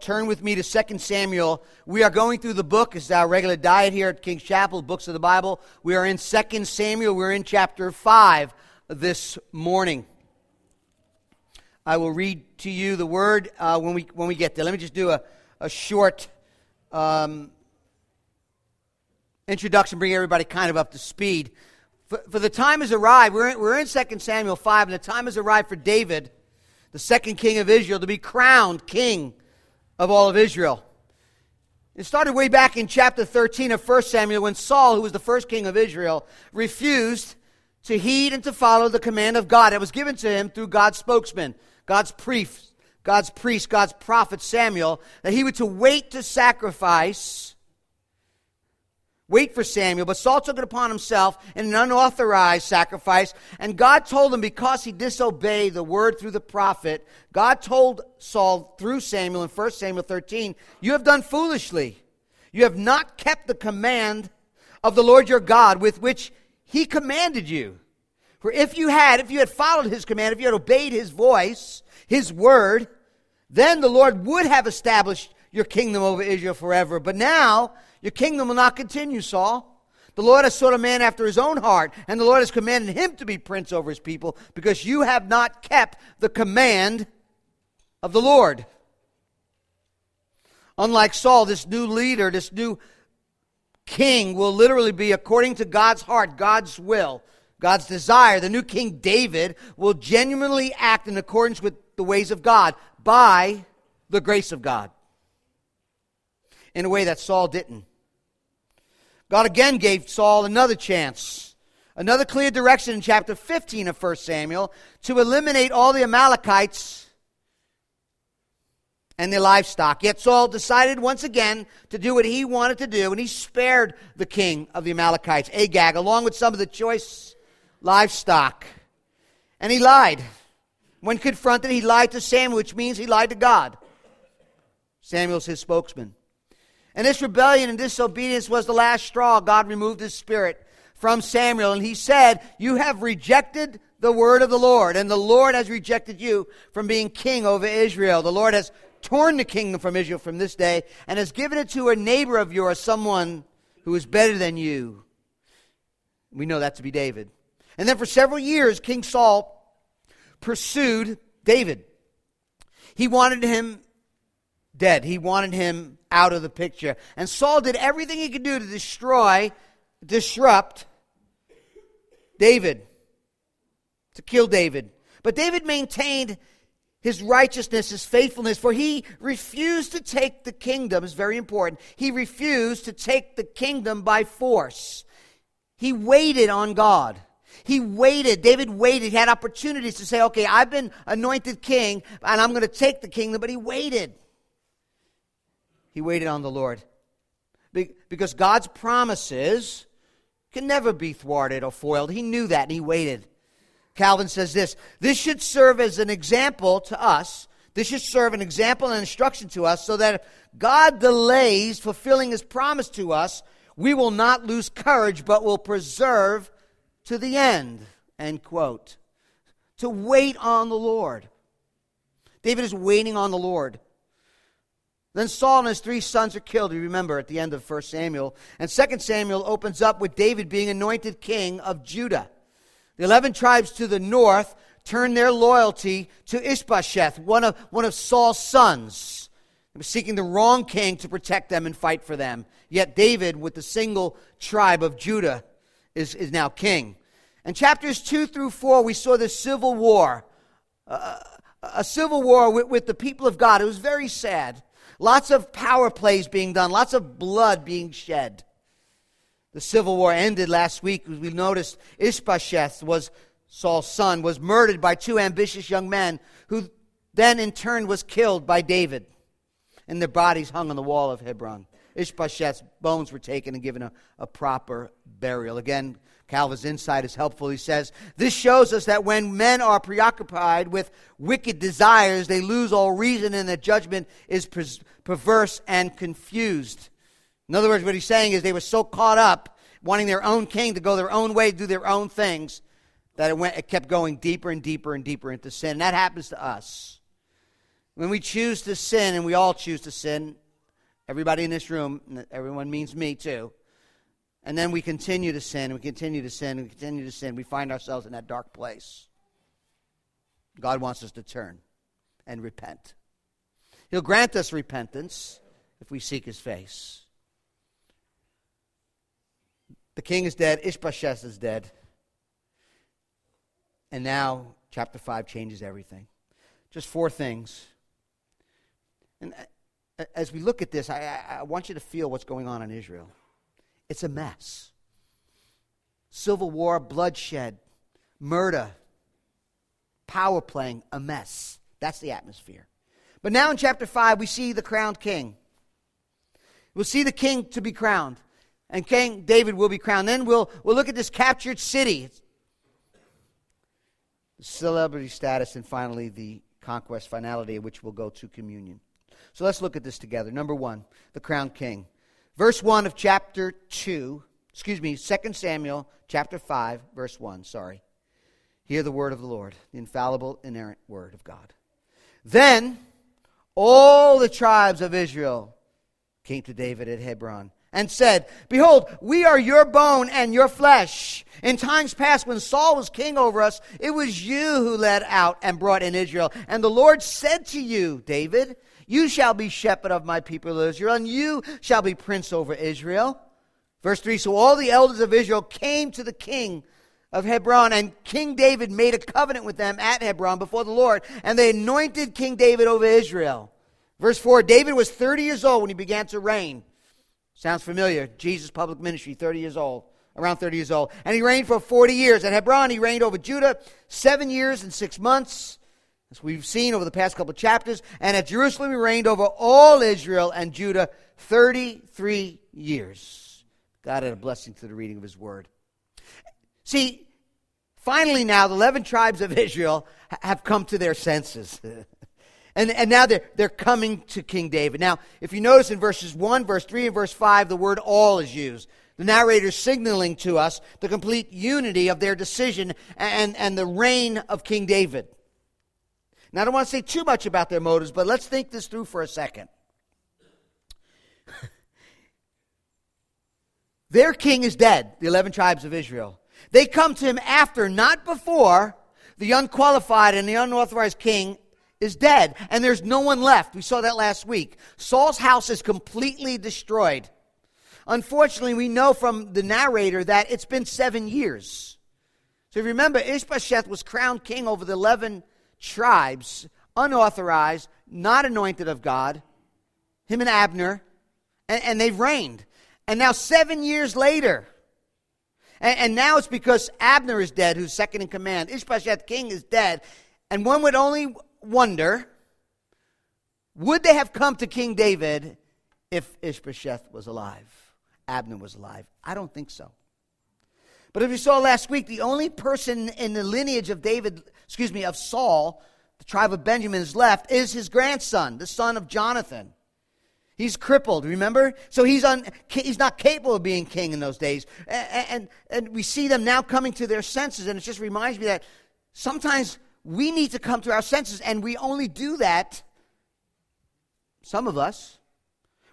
Turn with me to 2 Samuel. We are going through the book as our regular diet here at King's Chapel, books of the Bible. We are in 2 Samuel. We're in chapter 5 this morning. I will read to you the word uh, when, we, when we get there. Let me just do a, a short um, introduction, bring everybody kind of up to speed. For, for the time has arrived, we're in, we're in 2 Samuel 5, and the time has arrived for David, the second king of Israel, to be crowned king of all of Israel. It started way back in chapter 13 of 1 Samuel when Saul, who was the first king of Israel, refused to heed and to follow the command of God that was given to him through God's spokesman, God's priest, God's priest, God's prophet Samuel, that he would to wait to sacrifice wait for Samuel, but Saul took it upon himself in an unauthorized sacrifice. And God told him, because he disobeyed the word through the prophet, God told Saul through Samuel in 1 Samuel 13, You have done foolishly. You have not kept the command of the Lord your God with which he commanded you. For if you had, if you had followed his command, if you had obeyed his voice, his word, then the Lord would have established your kingdom over Israel forever. But now your kingdom will not continue, Saul. The Lord has sought a man after his own heart, and the Lord has commanded him to be prince over his people, because you have not kept the command of the Lord. Unlike Saul, this new leader, this new king will literally be according to God's heart, God's will, God's desire. The new King David will genuinely act in accordance with the ways of God by the grace of God in a way that Saul didn't. God again gave Saul another chance, another clear direction in chapter 15 of 1 Samuel to eliminate all the Amalekites and their livestock. Yet Saul decided once again to do what he wanted to do, and he spared the king of the Amalekites, Agag, along with some of the choice livestock. And he lied. When confronted, he lied to Samuel, which means he lied to God. Samuel's his spokesman. And this rebellion and disobedience was the last straw. God removed his spirit from Samuel, and he said, You have rejected the word of the Lord, and the Lord has rejected you from being king over Israel. The Lord has torn the kingdom from Israel from this day and has given it to a neighbor of yours, someone who is better than you. We know that to be David. And then for several years, King Saul pursued David. He wanted him dead. He wanted him out of the picture. And Saul did everything he could do to destroy, disrupt David, to kill David. But David maintained his righteousness, his faithfulness, for he refused to take the kingdom, is very important. He refused to take the kingdom by force. He waited on God. He waited. David waited. He had opportunities to say, okay, I've been anointed king and I'm going to take the kingdom, but he waited. He waited on the Lord. Because God's promises can never be thwarted or foiled. He knew that and he waited. Calvin says this this should serve as an example to us. This should serve an example and instruction to us so that if God delays fulfilling his promise to us, we will not lose courage but will preserve to the end. End quote. To wait on the Lord. David is waiting on the Lord. Then Saul and his three sons are killed, you remember, at the end of 1 Samuel. And 2 Samuel opens up with David being anointed king of Judah. The 11 tribes to the north turn their loyalty to Ishbosheth, one of, one of Saul's sons. They were seeking the wrong king to protect them and fight for them. Yet David, with the single tribe of Judah, is, is now king. In chapters 2 through 4, we saw the civil war. Uh, a civil war with, with the people of God. It was very sad. Lots of power plays being done, lots of blood being shed. The civil war ended last week. We noticed Ishbosheth was Saul's son, was murdered by two ambitious young men, who then in turn was killed by David. And their bodies hung on the wall of Hebron. Ishbosheth's bones were taken and given a, a proper burial. Again, Calvin's insight is helpful. He says, This shows us that when men are preoccupied with wicked desires, they lose all reason and their judgment is perverse and confused. In other words, what he's saying is they were so caught up wanting their own king to go their own way, do their own things, that it, went, it kept going deeper and deeper and deeper into sin. And that happens to us. When we choose to sin, and we all choose to sin, everybody in this room, everyone means me too, and then we continue to sin, and we continue to sin, we continue to sin, we find ourselves in that dark place. God wants us to turn and repent. He'll grant us repentance if we seek his face. The king is dead, Ishbosheth is dead. And now, chapter 5 changes everything. Just four things. And as we look at this, I, I want you to feel what's going on in Israel. It's a mess. Civil war, bloodshed, murder, power playing, a mess. That's the atmosphere. But now in chapter 5, we see the crowned king. We'll see the king to be crowned. And King David will be crowned. Then we'll, we'll look at this captured city. Celebrity status, and finally the conquest finality, which will go to communion. So let's look at this together. Number one, the crowned king. Verse 1 of chapter 2, excuse me, 2 Samuel chapter 5, verse 1, sorry. Hear the word of the Lord, the infallible, inerrant word of God. Then all the tribes of Israel came to David at Hebron and said, Behold, we are your bone and your flesh. In times past, when Saul was king over us, it was you who led out and brought in Israel. And the Lord said to you, David, You shall be shepherd of my people Israel, and you shall be prince over Israel. Verse 3 So all the elders of Israel came to the king of Hebron, and King David made a covenant with them at Hebron before the Lord, and they anointed King David over Israel. Verse 4 David was 30 years old when he began to reign. Sounds familiar. Jesus' public ministry, 30 years old, around 30 years old. And he reigned for 40 years. At Hebron, he reigned over Judah seven years and six months, as we've seen over the past couple chapters. And at Jerusalem, he reigned over all Israel and Judah 33 years. God had a blessing to the reading of his word. See, finally now, the 11 tribes of Israel have come to their senses. and, and now they're, they're coming to King David. Now, if you notice in verses 1, verse 3, and verse 5, the word all is used. The narrator signaling to us the complete unity of their decision and, and the reign of King David. Now, I don't want to say too much about their motives, but let's think this through for a second. their king is dead, the 11 tribes of Israel. They come to him after, not before, the unqualified and the unauthorized king is dead, and there's no one left. We saw that last week. Saul's house is completely destroyed. Unfortunately, we know from the narrator that it's been seven years. So if you remember, Ishbosheth was crowned king over the 11 tribes, unauthorized, not anointed of God, him and Abner, and, and they've reigned. And now, seven years later, and, and now it's because Abner is dead, who's second in command. Ishbosheth, king, is dead. And one would only wonder would they have come to King David if Ishbosheth was alive? Abner was alive? I don't think so. But if you saw last week, the only person in the lineage of David, excuse me, of Saul, the tribe of Benjamin is left, is his grandson, the son of Jonathan. He's crippled, remember? So he's, un, he's not capable of being king in those days. And, and, and we see them now coming to their senses, and it just reminds me that sometimes we need to come to our senses, and we only do that, some of us,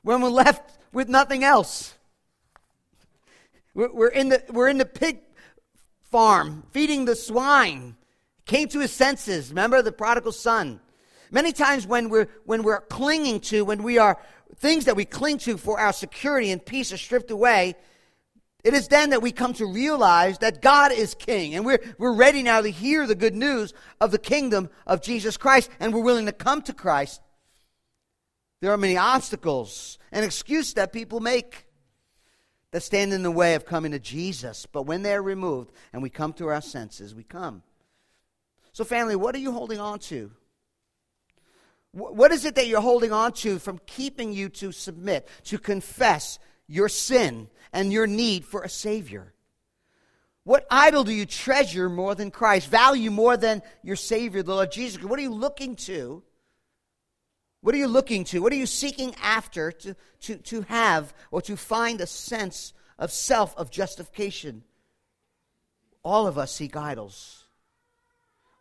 when we're left with nothing else. We're, we're, in, the, we're in the pig farm feeding the swine. Came to his senses. Remember the prodigal son? Many times when we're, when we're clinging to, when we are things that we cling to for our security and peace are stripped away, it is then that we come to realize that God is king. And we're, we're ready now to hear the good news of the kingdom of Jesus Christ, and we're willing to come to Christ. There are many obstacles and excuses that people make that stand in the way of coming to Jesus. But when they're removed and we come to our senses, we come. So, family, what are you holding on to? What is it that you're holding on to from keeping you to submit, to confess your sin and your need for a Savior? What idol do you treasure more than Christ, value more than your Savior, the Lord Jesus? What are you looking to? What are you looking to? What are you seeking after to, to, to have or to find a sense of self, of justification? All of us seek idols.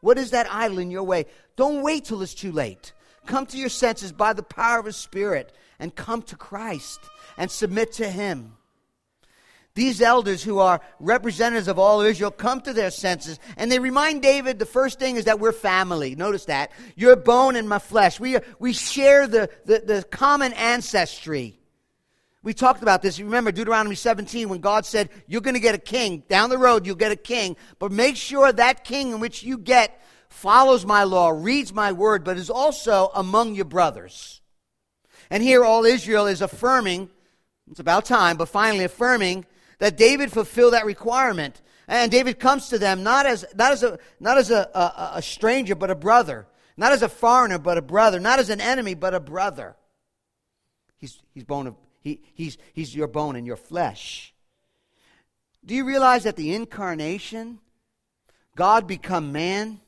What is that idol in your way? Don't wait till it's too late. come to your senses by the power of His Spirit and come to Christ and submit to Him. These elders, who are representatives of all of Israel, come to their senses and they remind David the first thing is that we're family. Notice that. You're bone and my flesh. We, we share the, the, the common ancestry. We talked about this. You remember Deuteronomy 17 when God said, You're going to get a king. Down the road, you'll get a king. But make sure that king in which you get follows my law, reads my word, but is also among your brothers. And here, all Israel is affirming, it's about time, but finally affirming that David fulfill that requirement. And David comes to them not as, not as, a, not as a, a, a stranger, but a brother. Not as a foreigner, but a brother. Not as an enemy, but a brother. He's, he's, bone of, he, he's, he's your bone and your flesh. Do you realize that the incarnation, God become man,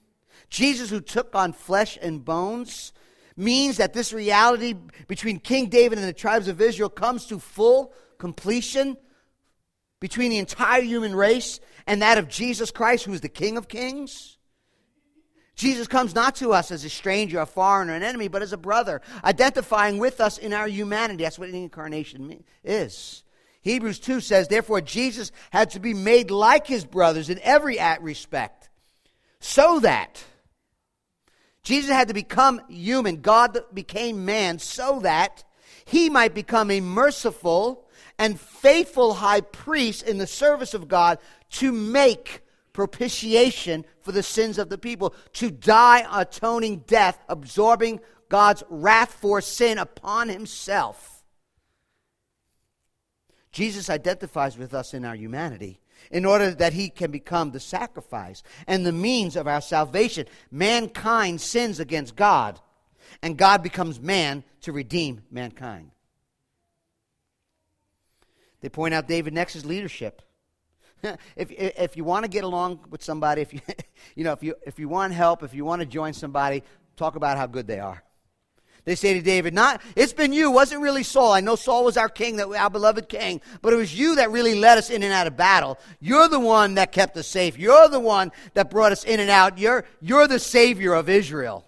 Jesus who took on flesh and bones, means that this reality between King David and the tribes of Israel comes to full completion between the entire human race and that of Jesus Christ, who is the King of Kings? Jesus comes not to us as a stranger, a foreigner, an enemy, but as a brother, identifying with us in our humanity. That's what the incarnation is. Hebrews 2 says, Therefore, Jesus had to be made like his brothers in every respect, so that Jesus had to become human. God became man so that he might become a merciful and faithful high priest in the service of God to make propitiation for the sins of the people, to die atoning death, absorbing God's wrath for sin upon himself. Jesus identifies with us in our humanity in order that he can become the sacrifice and the means of our salvation. Mankind sins against God, and God becomes man to redeem mankind. They point out David Nex's leadership. if, if you want to get along with somebody, if you, you know, if you, if you want help, if you want to join somebody, talk about how good they are. They say to David, not, it's been you, wasn't really Saul. I know Saul was our king, that our beloved king, but it was you that really led us in and out of battle. You're the one that kept us safe. You're the one that brought us in and out. You're, you're the savior of Israel.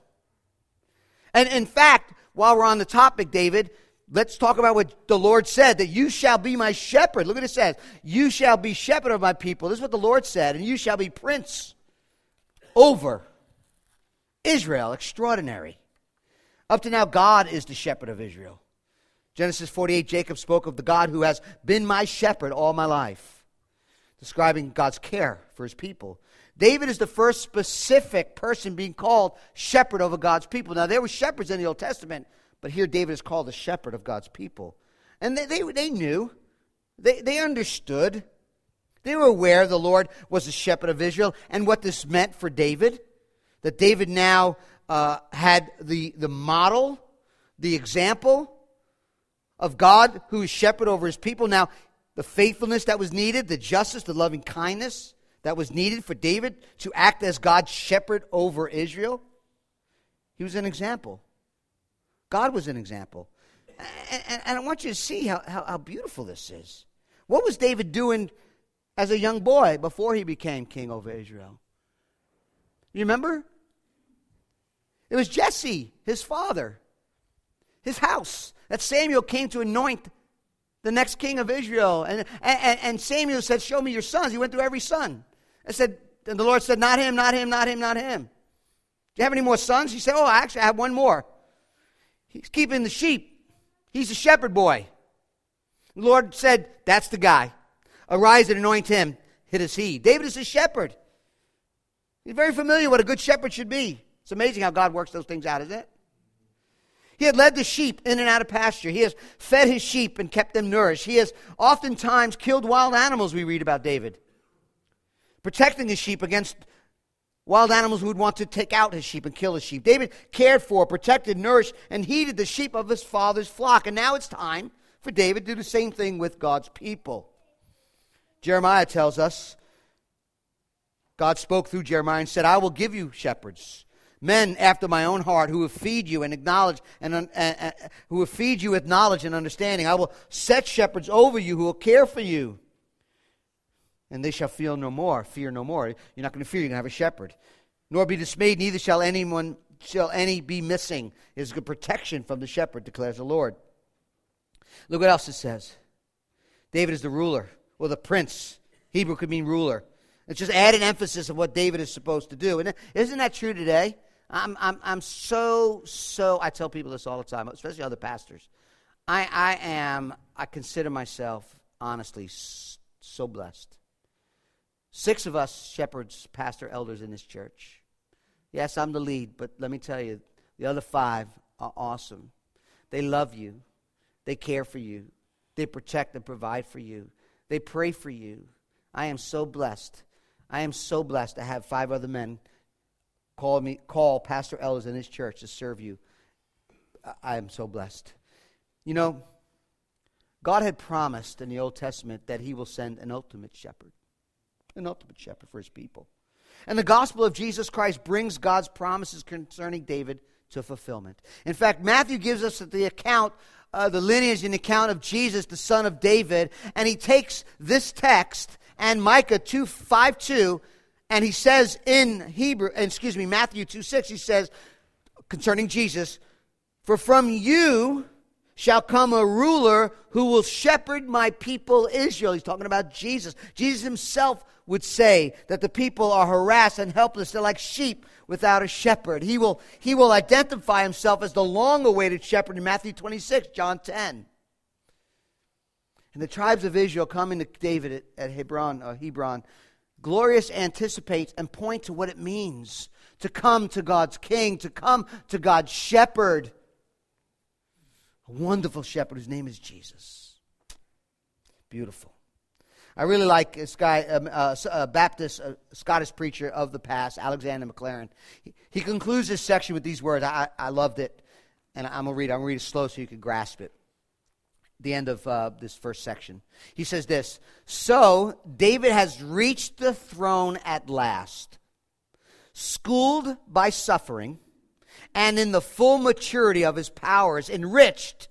And in fact, while we're on the topic, David, Let's talk about what the Lord said that you shall be my shepherd. Look at it says, You shall be shepherd of my people. This is what the Lord said, and you shall be prince over Israel. Extraordinary. Up to now, God is the shepherd of Israel. Genesis 48, Jacob spoke of the God who has been my shepherd all my life, describing God's care for his people. David is the first specific person being called shepherd over God's people. Now, there were shepherds in the Old Testament but here David is called the shepherd of God's people. And they, they, they knew, they, they understood, they were aware the Lord was the shepherd of Israel and what this meant for David. That David now uh, had the, the model, the example of God who is shepherd over his people. Now, the faithfulness that was needed, the justice, the loving kindness that was needed for David to act as God's shepherd over Israel, he was an example. God was an example. And, and I want you to see how, how, how beautiful this is. What was David doing as a young boy before he became king over Israel? You remember? It was Jesse, his father, his house, that Samuel came to anoint the next king of Israel. And, and, and Samuel said, Show me your sons. He went through every son. I said, and the Lord said, Not him, not him, not him, not him. Do you have any more sons? He said, Oh, actually, I have one more. He's keeping the sheep. He's a shepherd boy. The Lord said, That's the guy. Arise and anoint him. It is he. David is a shepherd. He's very familiar with what a good shepherd should be. It's amazing how God works those things out, isn't it? He had led the sheep in and out of pasture. He has fed his sheep and kept them nourished. He has oftentimes killed wild animals, we read about David, protecting his sheep against wild animals would want to take out his sheep and kill his sheep. David cared for, protected, nourished, and heeded the sheep of his father's flock. And now it's time for David to do the same thing with God's people. Jeremiah tells us God spoke through Jeremiah and said, I will give you shepherds, men after my own heart, who will feed you and acknowledge and uh, uh, who will feed you with knowledge and understanding. I will set shepherds over you who will care for you and they shall feel no more, fear no more. You're not going to fear, you're going to have a shepherd. Nor be dismayed, neither shall anyone shall any be missing. It is good protection from the shepherd, declares the Lord. Look what else it says. David is the ruler, or the prince. Hebrew could mean ruler. It's just added emphasis of what David is supposed to do. And isn't that true today? I'm, I'm, I'm so, so, I tell people this all the time, especially other pastors. I, I am, I consider myself, honestly, so blessed. Six of us shepherds, pastor, elders in this church. Yes, I'm the lead, but let me tell you, the other five are awesome. They love you, they care for you, they protect and provide for you, they pray for you. I am so blessed. I am so blessed to have five other men call me call pastor elders in this church to serve you. I am so blessed. You know, God had promised in the Old Testament that he will send an ultimate shepherd, an ultimate shepherd for his people. And the gospel of Jesus Christ brings God's promises concerning David to fulfillment. In fact, Matthew gives us the account, uh, the lineage and account of Jesus, the son of David, and he takes this text and Micah 2 5 2, and he says in Hebrew, excuse me, Matthew 2 6, he says concerning Jesus, For from you shall come a ruler who will shepherd my people Israel. He's talking about Jesus. Jesus himself would say that the people are harassed and helpless. They're like sheep without a shepherd. He will, he will identify himself as the long awaited shepherd in Matthew 26, John 10. And the tribes of Israel coming to David at, Hebron, uh, Hebron, glorious anticipates and point to what it means to come to God's king, to come to God's shepherd. A wonderful shepherd whose name is Jesus. Beautiful. I really like this guy, um, uh, a Baptist, a Scottish preacher of the past, Alexander Maclaren. He, he concludes this section with these words. I, I loved it, and I'm going to read it. I'm going to read it slow so you can grasp it. The end of uh, this first section. He says this So David has reached the throne at last, schooled by suffering, and in the full maturity of his powers, enriched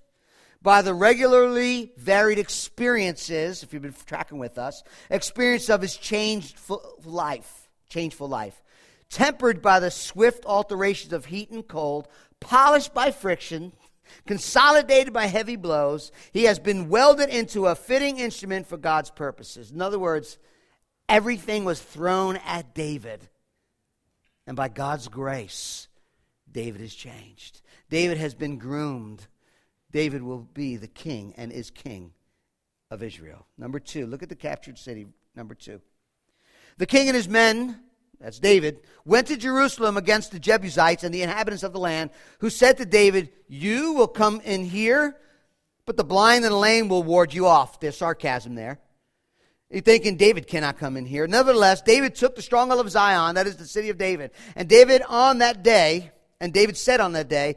by the regularly varied experiences, if you've been tracking with us, experience of his changed life, changeful life, tempered by the swift alterations of heat and cold, polished by friction, consolidated by heavy blows, he has been welded into a fitting instrument for God's purposes. In other words, everything was thrown at David. And by God's grace, David has changed. David has been groomed David will be the king and is king of Israel. Number two, look at the captured city. Number two. The king and his men, that's David, went to Jerusalem against the Jebusites and the inhabitants of the land, who said to David, You will come in here, but the blind and the lame will ward you off. There's sarcasm there. You're thinking David cannot come in here. Nevertheless, David took the stronghold of Zion, that is the city of David. And David on that day, and David said on that day,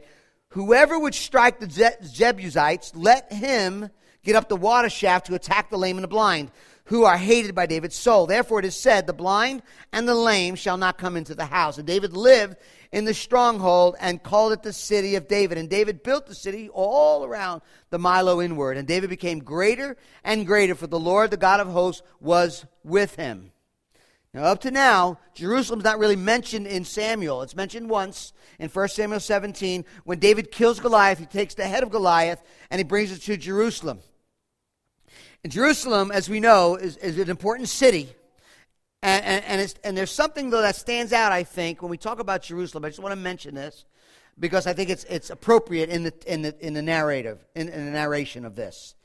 Whoever would strike the Jebusites, let him get up the water shaft to attack the lame and the blind, who are hated by David's soul. Therefore it is said, The blind and the lame shall not come into the house. And David lived in the stronghold and called it the city of David. And David built the city all around the Millo inward. And David became greater and greater, for the Lord, the God of hosts, was with him. Now, up to now, Jerusalem's not really mentioned in Samuel. It's mentioned once in 1 Samuel 17. When David kills Goliath, he takes the head of Goliath and he brings it to Jerusalem. And Jerusalem, as we know, is, is an important city. And, and, and, and there's something, though, that stands out, I think, when we talk about Jerusalem. I just want to mention this because I think it's, it's appropriate in the, in the, in the narrative, in, in the narration of this.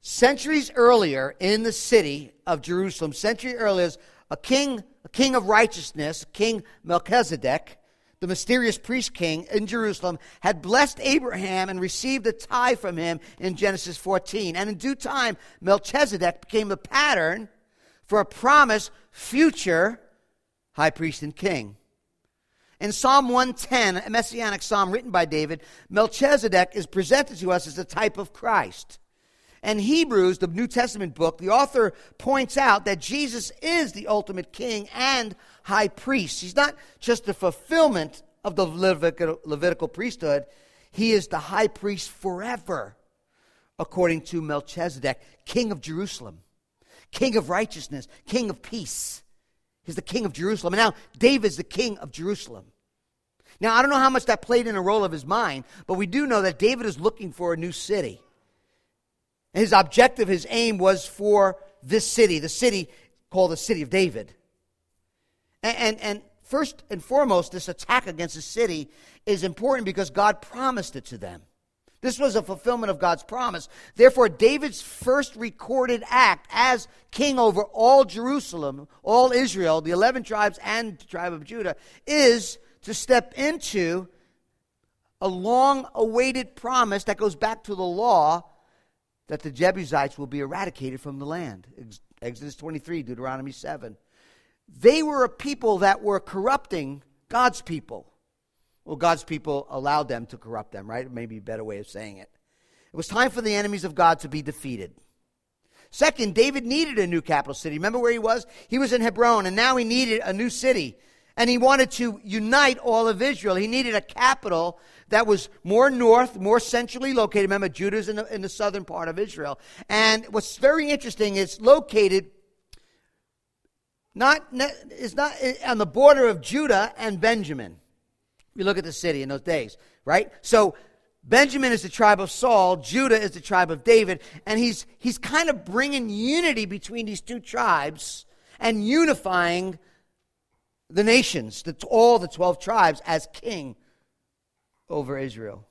Centuries earlier in the city of Jerusalem, century earlier, a king, a king of righteousness, King Melchizedek, the mysterious priest king in Jerusalem, had blessed Abraham and received a tithe from him in Genesis 14. And in due time, Melchizedek became the pattern for a promised future high priest and king. In Psalm 110, a messianic psalm written by David, Melchizedek is presented to us as a type of Christ and Hebrews, the New Testament book, the author points out that Jesus is the ultimate king and high priest. He's not just the fulfillment of the Levitical, priesthood, he is the high priest forever, according to Melchizedek, king of Jerusalem, king of righteousness, king of peace. He's the king of Jerusalem. And now David's the king of Jerusalem. Now, I don't know how much that played in a role of his mind, but we do know that David is looking for a new city. His objective, his aim was for this city, the city called the city of David. And, and, and first and foremost, this attack against the city is important because God promised it to them. This was a fulfillment of God's promise. Therefore, David's first recorded act as king over all Jerusalem, all Israel, the 11 tribes and the tribe of Judah, is to step into a long awaited promise that goes back to the law that the Jebusites will be eradicated from the land. Exodus 23, Deuteronomy 7. They were a people that were corrupting God's people. Well, God's people allowed them to corrupt them, right? Maybe a better way of saying it. It was time for the enemies of God to be defeated. Second, David needed a new capital city. Remember where he was? He was in Hebron, and now he needed a new city. And he wanted to unite all of Israel. He needed a capital that was more north, more centrally located. Remember, Judah's in the, in the southern part of Israel. And what's very interesting is located not, it's not eh, on the border of Judah and Benjamin. You look at the city in those days, right? So Benjamin is the tribe of Saul, Judah is the tribe of David, and he's, he's kind of bringing unity between these two tribes and unifying the nations, the, all the 12 tribes, as king over Israel.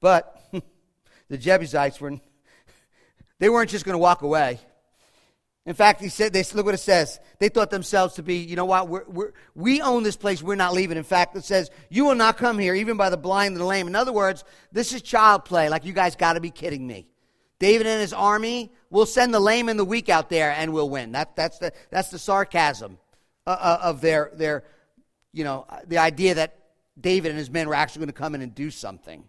But the Jebusites were, they weren't just going to walk away. In fact, he said, they, look what it says. They thought themselves to be, you know what, we're, we're, we own this place, we're not leaving. In fact, it says, you will not come here, even by the blind and the lame. In other words, this is child play, like you guys got to be kidding me. David and his army will send the lame and the weak out there and we'll win. That, that's, the, that's the sarcasm uh, uh, of their, their, you know, the idea that David and his men were actually going to come in and do something.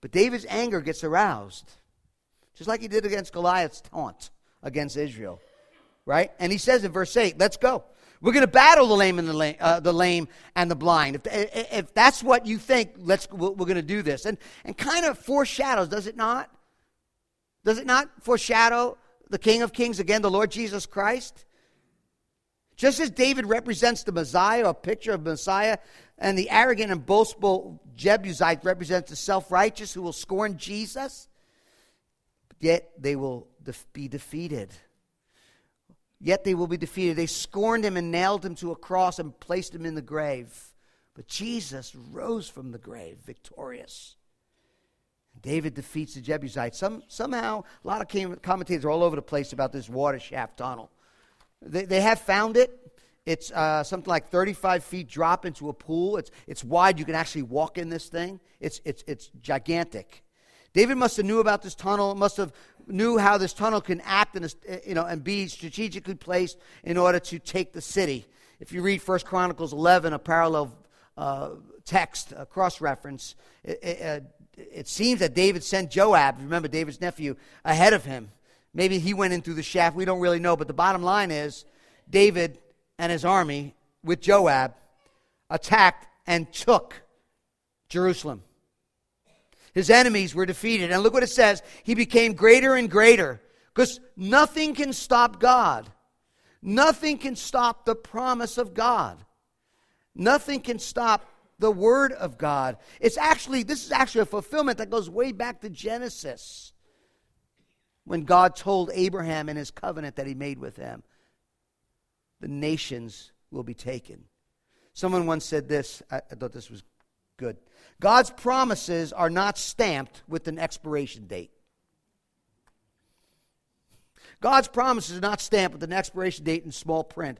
But David's anger gets aroused, just like he did against Goliath's taunt against Israel. Right? And he says in verse 8, let's go. We're going to battle the lame and the lame, uh, the lame and the blind. If, if that's what you think, let's, we're going to do this. And, and kind of foreshadows, does it not? Does it not foreshadow the King of Kings again, the Lord Jesus Christ? Just as David represents the Messiah, a picture of Messiah, and the arrogant and boastful Jebusite represents the self righteous who will scorn Jesus, yet they will be defeated. Yet they will be defeated. They scorned him and nailed him to a cross and placed him in the grave. But Jesus rose from the grave victorious. David defeats the Jebusites. Some, somehow, a lot of commentators are all over the place about this water shaft tunnel. They, they have found it. It's uh, something like 35 feet drop into a pool. It's, it's wide. You can actually walk in this thing. It's, it's, it's gigantic. David must have knew about this tunnel, must have knew how this tunnel can act and, you know, and be strategically placed in order to take the city. If you read 1 Chronicles 11, a parallel uh, text, a cross reference, it, it, uh, it, seems that David sent Joab, remember David's nephew, ahead of him. Maybe he went in through the shaft. We don't really know. But the bottom line is David and his army with Joab attacked and took Jerusalem. His enemies were defeated. And look what it says He became greater and greater because nothing can stop God. Nothing can stop the promise of God. Nothing can stop the word of God. It's actually, this is actually a fulfillment that goes way back to Genesis when God told Abraham in his covenant that he made with him the nations will be taken. Someone once said this, I, I thought this was good. God's promises are not stamped with an expiration date. God's promises are not stamped with an expiration date in small print,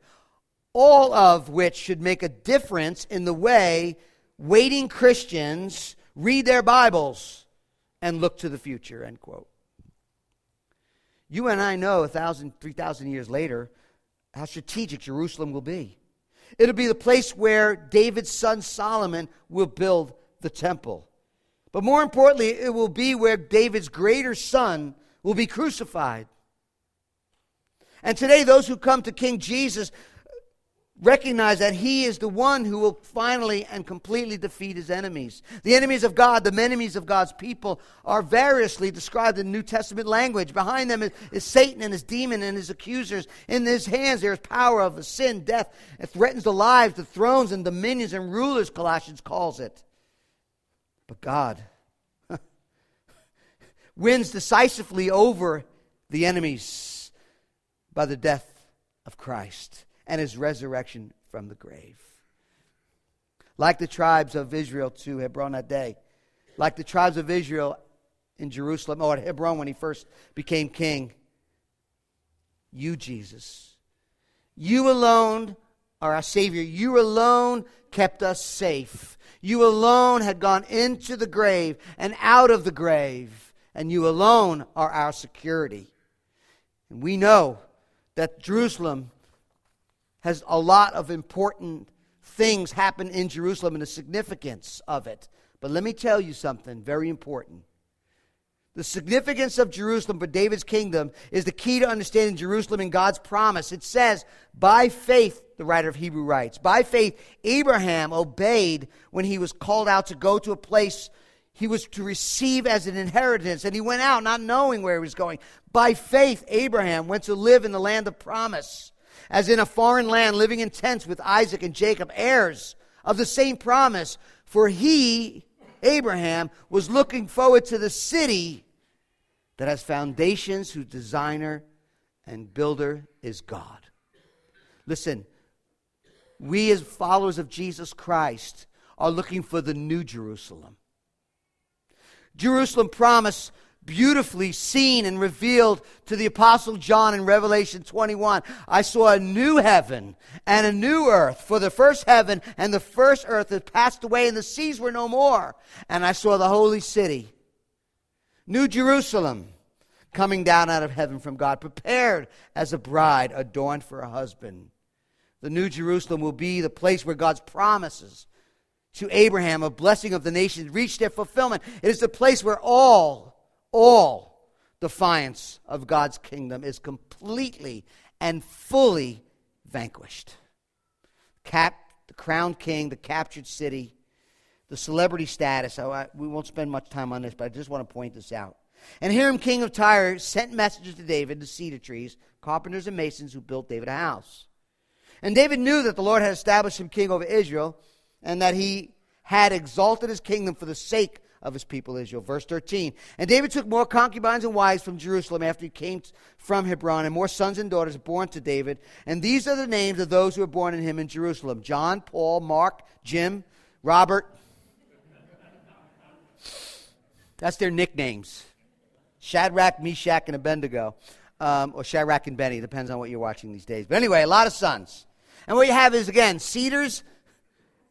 all of which should make a difference in the way waiting Christians read their Bibles and look to the future, end quote. You and I know a thousand, three thousand years later how strategic Jerusalem will be. It'll be the place where David's son Solomon will build the temple. But more importantly, it will be where David's greater son will be crucified. And today, those who come to King Jesus, recognize that he is the one who will finally and completely defeat his enemies. The enemies of God, the enemies of God's people, are variously described in New Testament language. Behind them is, is, Satan and his demon and his accusers. In his hands there is power of sin, death. It threatens the lives, the thrones, and dominions and rulers, Colossians calls it. But God wins decisively over the enemies by the death of Christ and his resurrection from the grave. Like the tribes of Israel to Hebron that day, like the tribes of Israel in Jerusalem or at Hebron when he first became king, you, Jesus, you alone are our Savior. You alone kept us safe. You alone had gone into the grave and out of the grave, and you alone are our security. And we know that Jerusalem has a lot of important things happen in Jerusalem and the significance of it. But let me tell you something very important. The significance of Jerusalem for David's kingdom is the key to understanding Jerusalem and God's promise. It says, by faith, the writer of Hebrew writes, by faith, Abraham obeyed when he was called out to go to a place he was to receive as an inheritance, and he went out not knowing where he was going. By faith, Abraham went to live in the land of promise as in a foreign land, living in tents with Isaac and Jacob, heirs of the same promise. For he, Abraham, was looking forward to the city that has foundations, whose designer and builder is God. Listen, we as followers of Jesus Christ are looking for the new Jerusalem. Jerusalem promise beautifully seen and revealed to the Apostle John in Revelation 21. I saw a new heaven and a new earth, for the first heaven and the first earth had passed away, and the seas were no more. And I saw the holy city, New Jerusalem, coming down out of heaven from God, prepared as a bride adorned for a husband. The New Jerusalem will be the place where God's promises to Abraham, a blessing of the nations, reach their fulfillment. It is the place where all all defiance of God's kingdom is completely and fully vanquished. Cap, the crowned king, the captured city, the celebrity status. I, we won't spend much time on this, but I just want to point this out. And Hiram, king of Tyre, sent messengers to David, the cedar trees, carpenters and masons who built David a house. And David knew that the Lord had established him king over Israel, and that he had exalted his kingdom for the sake of his people Israel. Verse 13. And David took more concubines and wives from Jerusalem after he came from Hebron, and more sons and daughters born to David. And these are the names of those who were born in him in Jerusalem John, Paul, Mark, Jim, Robert. That's their nicknames Shadrach, Meshach, and Abednego. Um, or Shadrach and Benny, depends on what you're watching these days. But anyway, a lot of sons. And what you have is, again, cedars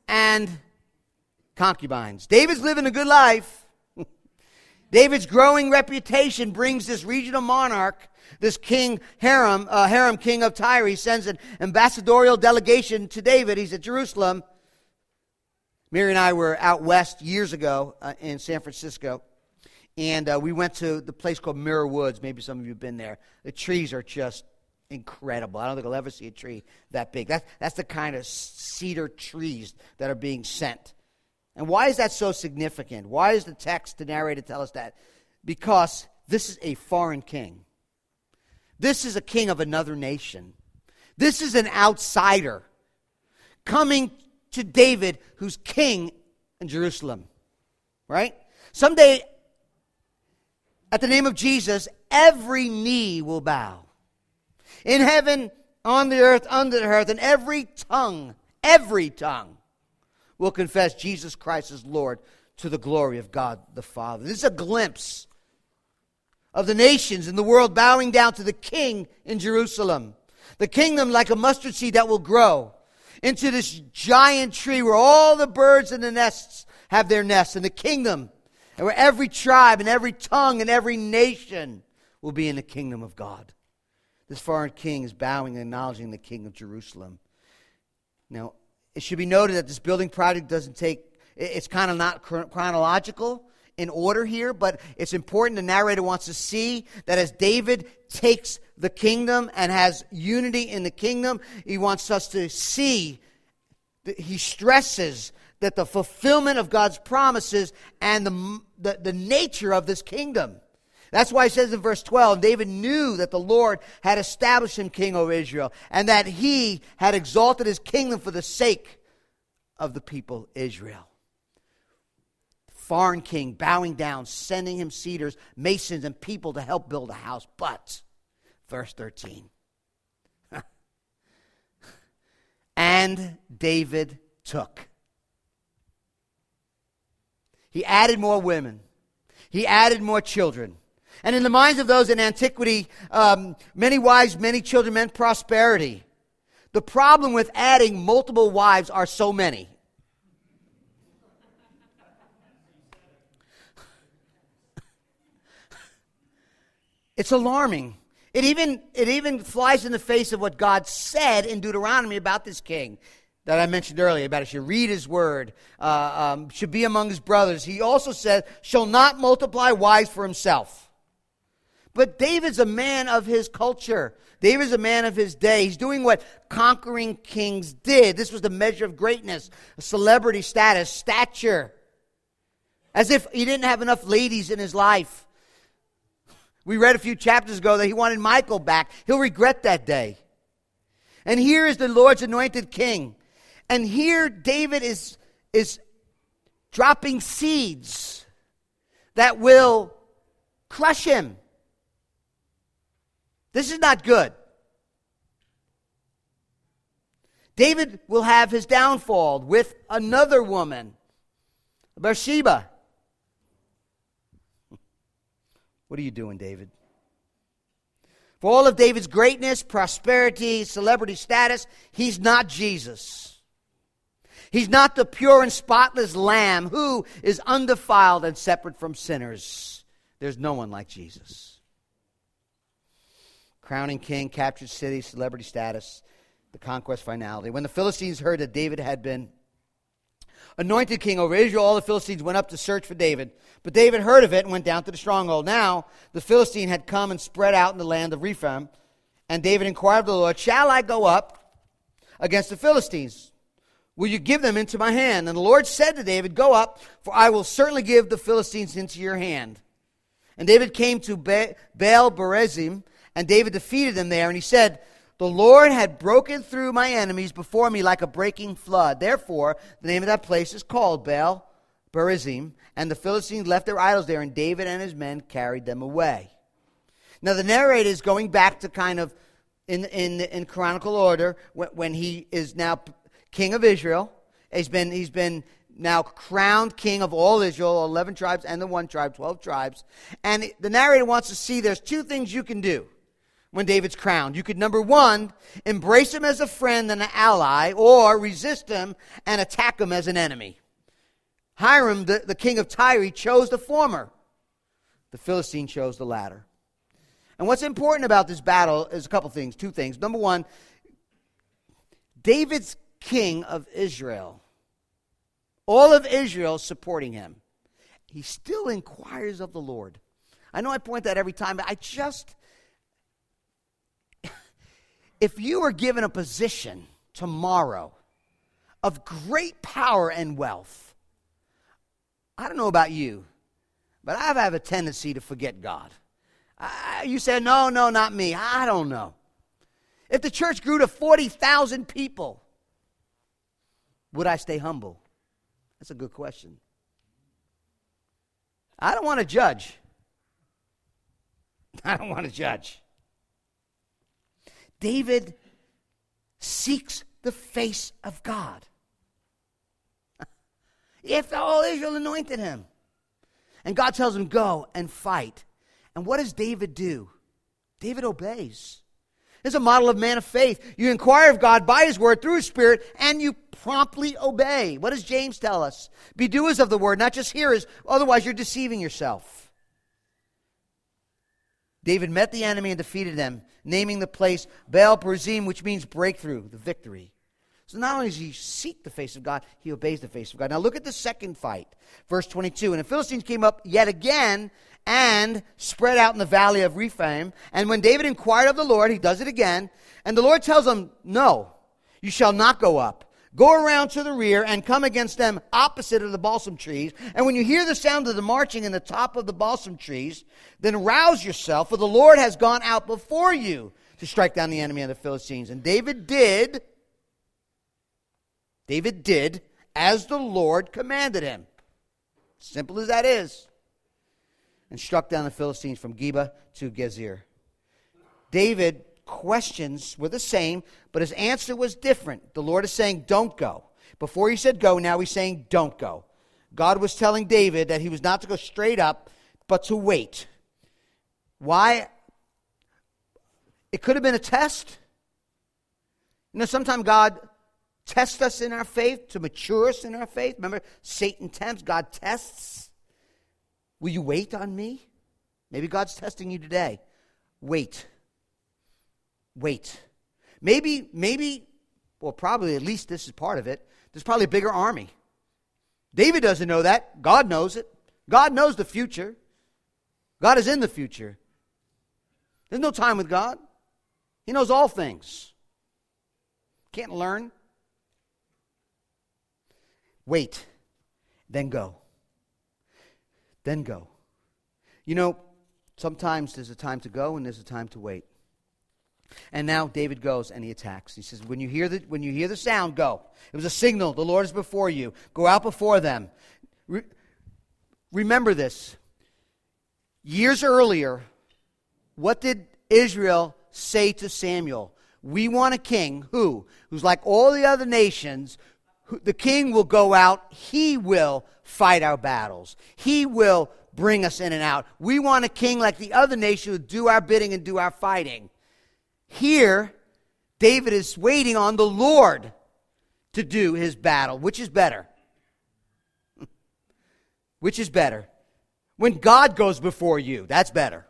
and concubines. David's living a good life. David's growing reputation brings this regional monarch, this king Hiram, uh, Hiram, king of Tyre. He sends an ambassadorial delegation to David. He's at Jerusalem. Mary and I were out west years ago uh, in San Francisco, and uh, we went to the place called Muir Woods. Maybe some of you have been there. The trees are just incredible. I don't think I'll ever see a tree that big. That's, that's the kind of cedar trees that are being sent and why is that so significant? Why is the text, the narrator, tell us that? Because this is a foreign king. This is a king of another nation. This is an outsider coming to David, who's king in Jerusalem. Right? Someday, at the name of Jesus, every knee will bow. In heaven, on the earth, under the earth, and every tongue, every tongue will confess Jesus Christ as Lord to the glory of God the Father. This is a glimpse of the nations in the world bowing down to the King in Jerusalem. The kingdom, like a mustard seed that will grow into this giant tree where all the birds in the nests have their nests, and the kingdom, and where every tribe and every tongue and every nation will be in the kingdom of God. This foreign king is bowing and acknowledging the king of Jerusalem. Now, it should be noted that this building project doesn't take, it's kind of not chronological in order here, but it's important. The narrator wants to see that as David takes the kingdom and has unity in the kingdom, he wants us to see, he stresses that the fulfillment of God's promises and the, the, the nature of this kingdom. That's why it says in verse 12 David knew that the Lord had established him king over Israel and that he had exalted his kingdom for the sake of the people Israel. Foreign king bowing down, sending him cedars, masons, and people to help build a house. But, verse 13, and David took. He added more women. He added more children. And in the minds of those in antiquity, um, many wives, many children meant prosperity. The problem with adding multiple wives are so many. It's alarming. It even, it even flies in the face of what God said in Deuteronomy about this king that I mentioned earlier about it should read his word, uh, um, should be among his brothers. He also said, shall not multiply wives for himself. But David's a man of his culture. David's a man of his day. He's doing what conquering kings did. This was the measure of greatness, celebrity status, stature. As if he didn't have enough ladies in his life. We read a few chapters ago that he wanted Michal back. He'll regret that day. And here is the Lord's anointed king. And here David is, is dropping seeds that will crush him. This is not good. David will have his downfall with another woman, Bathsheba. What are you doing, David? For all of David's greatness, prosperity, celebrity status, he's not Jesus. He's not the pure and spotless lamb who is undefiled and separate from sinners. There's no one like Jesus crowning king, captured city, celebrity status, the conquest finality. When the Philistines heard that David had been anointed king over Israel, all the Philistines went up to search for David. But David heard of it and went down to the stronghold. Now, the Philistine had come and spread out in the land of Rephaim. And David inquired of the Lord, Shall I go up against the Philistines? Will you give them into my hand? And the Lord said to David, Go up, for I will certainly give the Philistines into your hand. And David came to Baal Perazim, and David defeated them there, and he said, The Lord had broken through my enemies before me like a breaking flood. Therefore, the name of that place is called Baal Perazim, and the Philistines left their idols there, and David and his men carried them away. Now, the narrator is going back to kind of in, in, in chronicle order when, when he is now king of Israel. He's been, he's been now crowned king of all Israel, 11 tribes and the one tribe, 12 tribes. And the narrator wants to see there's two things you can do when David's crowned. You could, number one, embrace him as a friend and an ally, or resist him and attack him as an enemy. Hiram, the, the king of Tyre, chose the former. The Philistine chose the latter. And what's important about this battle is a couple things, two things. Number one, David's king of Israel, all of Israel supporting him, he still inquires of the Lord. I know I point that every time, but I just if you were given a position tomorrow of great power and wealth, I don't know about you, but I have a tendency to forget God. I, you said, no, no, not me. I don't know. If the church grew to 40,000 people, would I stay humble? That's a good question. I don't want to judge. I don't want to judge. David seeks the face of God. if all Israel anointed him. And God tells him, go and fight. And what does David do? David obeys. It's a model of man of faith. You inquire of God by his word through his spirit, and you promptly obey. What does James tell us? Be doers of the word, not just hearers, otherwise you're deceiving yourself. David met the enemy and defeated them, naming the place Baal Perazim, which means breakthrough, the victory. So not only does he seek the face of God, he obeys the face of God. Now look at the second fight, verse 22. And the Philistines came up yet again and spread out in the valley of Rephaim. And when David inquired of the Lord, he does it again. And the Lord tells him, No, you shall not go up. Go around to the rear and come against them opposite of the balsam trees. And when you hear the sound of the marching in the top of the balsam trees, then rouse yourself, for the Lord has gone out before you to strike down the enemy of the Philistines. And David did, David did as the Lord commanded him. Simple as that is. And struck down the Philistines from Geba to Gezer. David questions were the same, but his answer was different. The Lord is saying, Don't go. Before he said go, now he's saying, Don't go. God was telling David that he was not to go straight up, but to wait. Why? It could have been a test. You know, sometimes God tests us in our faith to mature us in our faith. Remember, Satan tempts, God tests. Will you wait on me? Maybe God's testing you today. Wait. Wait. Maybe, maybe, well, probably at least this is part of it. There's probably a bigger army. David doesn't know that. God knows it. God knows the future. God is in the future. There's no time with God. He knows all things. Can't learn. Wait, then go. Then go. You know, sometimes there's a time to go and there's a time to wait. And now David goes and he attacks. He says, when you, hear the, when you hear the sound, go. It was a signal. The Lord is before you. Go out before them. Re- remember this. Years earlier, what did Israel say to Samuel? We want a king who, who's like all the other nations, who, the king will go out, he will fight our battles, he will bring us in and out. We want a king like the other nations who do our bidding and do our fighting. Here, David is waiting on the Lord to do his battle. Which is better? Which is better? When God goes before you, that's better.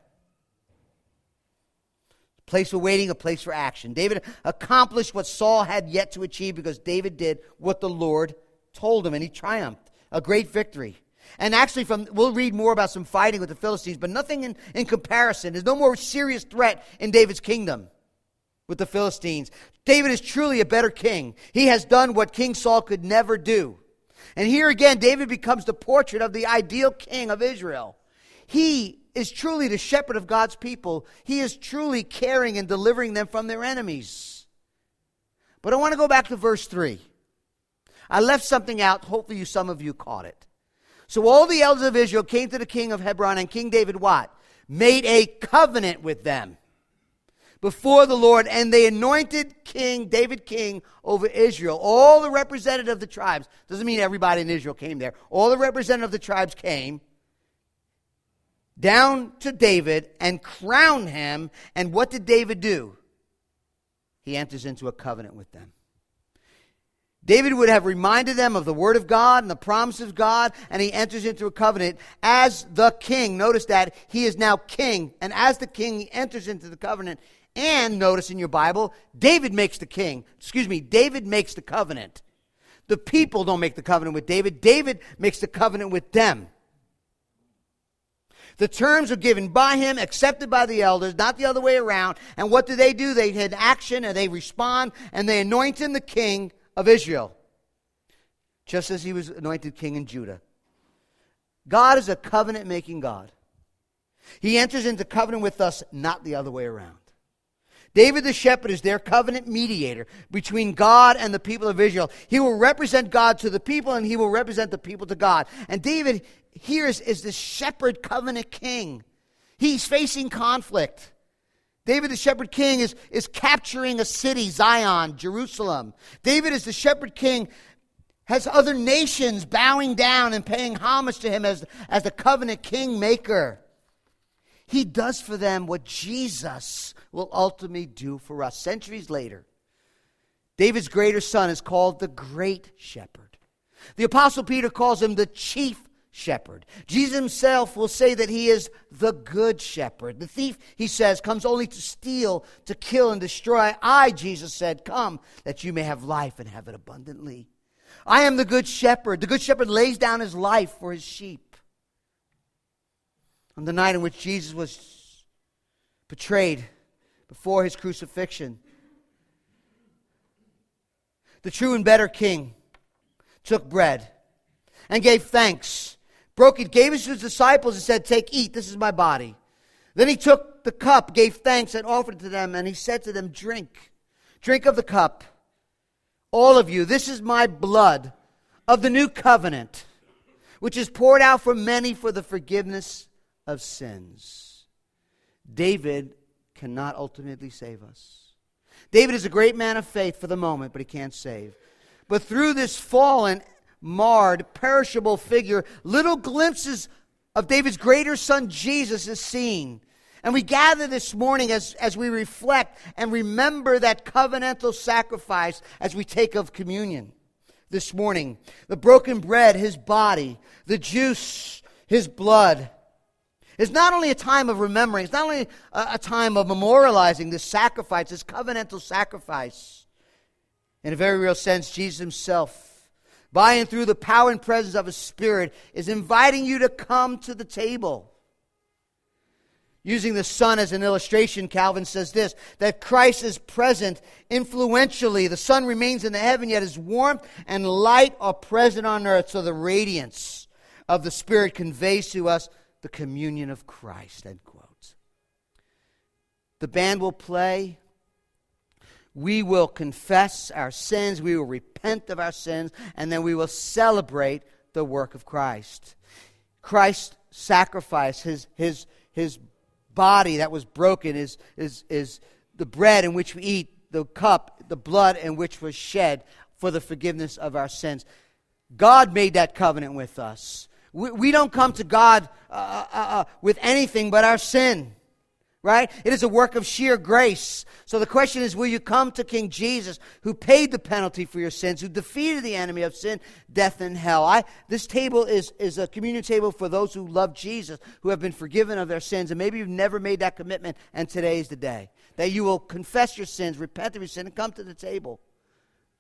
A place for waiting, a place for action. David accomplished what Saul had yet to achieve because David did what the Lord told him and he triumphed. A great victory. And actually, from we'll read more about some fighting with the Philistines, but nothing in, in comparison. There's no more serious threat in David's kingdom with the Philistines. David is truly a better king. He has done what King Saul could never do. And here again, David becomes the portrait of the ideal king of Israel. He is truly the shepherd of God's people. He is truly caring and delivering them from their enemies. But I want to go back to verse 3. I left something out. Hopefully, some of you caught it. So all the elders of Israel came to the king of Hebron, and King David what? Made a covenant with them before the Lord, and they anointed King David king over Israel. All the representative of the tribes doesn't mean everybody in Israel came there. All the representative of the tribes came down to David and crowned him. And what did David do? He enters into a covenant with them. David would have reminded them of the word of God and the promise of God, and he enters into a covenant as the king. Notice that he is now king, and as the king, he enters into the covenant. And notice in your Bible, David makes the king. Excuse me, David makes the covenant. The people don't make the covenant with David, David makes the covenant with them. The terms are given by him, accepted by the elders, not the other way around. And what do they do? They hit action and they respond and they anoint him the king of Israel, just as he was anointed king in Judah. God is a covenant making God. He enters into covenant with us, not the other way around. David the shepherd is their covenant mediator between God and the people of Israel. He will represent God to the people and he will represent the people to God. And David here is, is the shepherd covenant king. He's facing conflict. David the shepherd king is, is capturing a city, Zion, Jerusalem. David is the shepherd king, has other nations bowing down and paying homage to him as, as the covenant king maker. He does for them what Jesus will ultimately do for us. Centuries later, David's greater son is called the Great Shepherd. The Apostle Peter calls him the Chief shepherd. Jesus himself will say that he is the good shepherd. The thief, he says, comes only to steal, to kill, and destroy. I, Jesus said, come that you may have life and have it abundantly. I am the good shepherd. The good shepherd lays down his life for his sheep. On the night in which Jesus was betrayed before his crucifixion, the true and better king took bread and gave thanks broke it, gave it to his disciples, and said, Take, eat, this is my body. Then he took the cup, gave thanks, and offered it to them, and he said to them, Drink, drink of the cup, all of you. This is my blood of the new covenant, which is poured out for many for the forgiveness of sins. David cannot ultimately save us. David is a great man of faith for the moment, but he can't save. But through this fallen marred, perishable figure, little glimpses of David's greater son Jesus is seen. And we gather this morning as, as we reflect and remember that covenantal sacrifice as we take of communion this morning. The broken bread, his body, the juice, his blood. It's not only a time of remembering, it's not only a, time of memorializing this sacrifice, this covenantal sacrifice. In a very real sense, Jesus himself by and through the power and presence of His Spirit, is inviting you to come to the table. Using the sun as an illustration, Calvin says this that Christ is present influentially. The sun remains in the heaven, yet his warmth and light are present on earth. So the radiance of the Spirit conveys to us the communion of Christ. End quote. The band will play we will confess our sins, we will repent of our sins, and then we will celebrate the work of Christ. Christ's sacrifice, his, his, his body that was broken, is, is, is the bread in which we eat, the cup, the blood in which was shed for the forgiveness of our sins. God made that covenant with us. We, we don't come to God uh, uh, uh, with anything but our sin right? It is a work of sheer grace. So the question is will you come to King Jesus, who paid the penalty for your sins, who defeated the enemy of sin, death, and hell? I, this table is, is a communion table for those who love Jesus, who have been forgiven of their sins. And maybe you've never made that commitment, and today is the day that you will confess your sins, repent of your sin, and come to the table.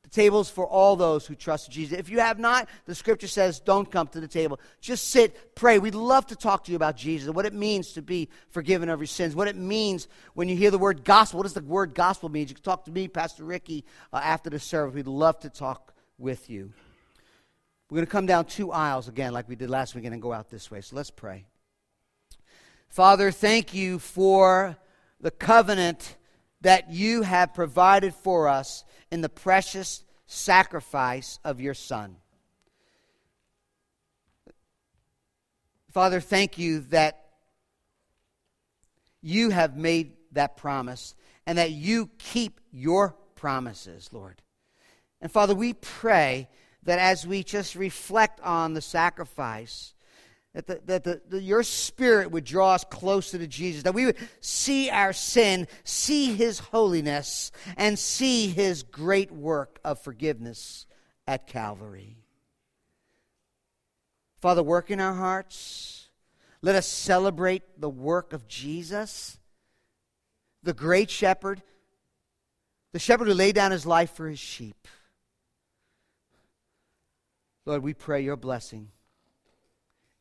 The table's for all those who trust Jesus. If you have not, the scripture says don't come to the table. Just sit, pray. We'd love to talk to you about Jesus and what it means to be forgiven of your sins, what it means when you hear the word gospel. What does the word gospel mean? You can talk to me, Pastor Ricky, uh, after the service. We'd love to talk with you. We're going to come down two aisles again, like we did last weekend, and go out this way. So let's pray. Father, thank you for the covenant that you have provided for us in the precious sacrifice of your Son. Father, thank you that you have made that promise and that you keep your promises, Lord. And Father, we pray that as we just reflect on the sacrifice, that, the, that the, your spirit would draw us closer to Jesus, that we would see our sin, see his holiness, and see his great work of forgiveness at Calvary. Father, work in our hearts. Let us celebrate the work of Jesus, the great shepherd, the shepherd who laid down his life for his sheep. Lord, we pray your blessing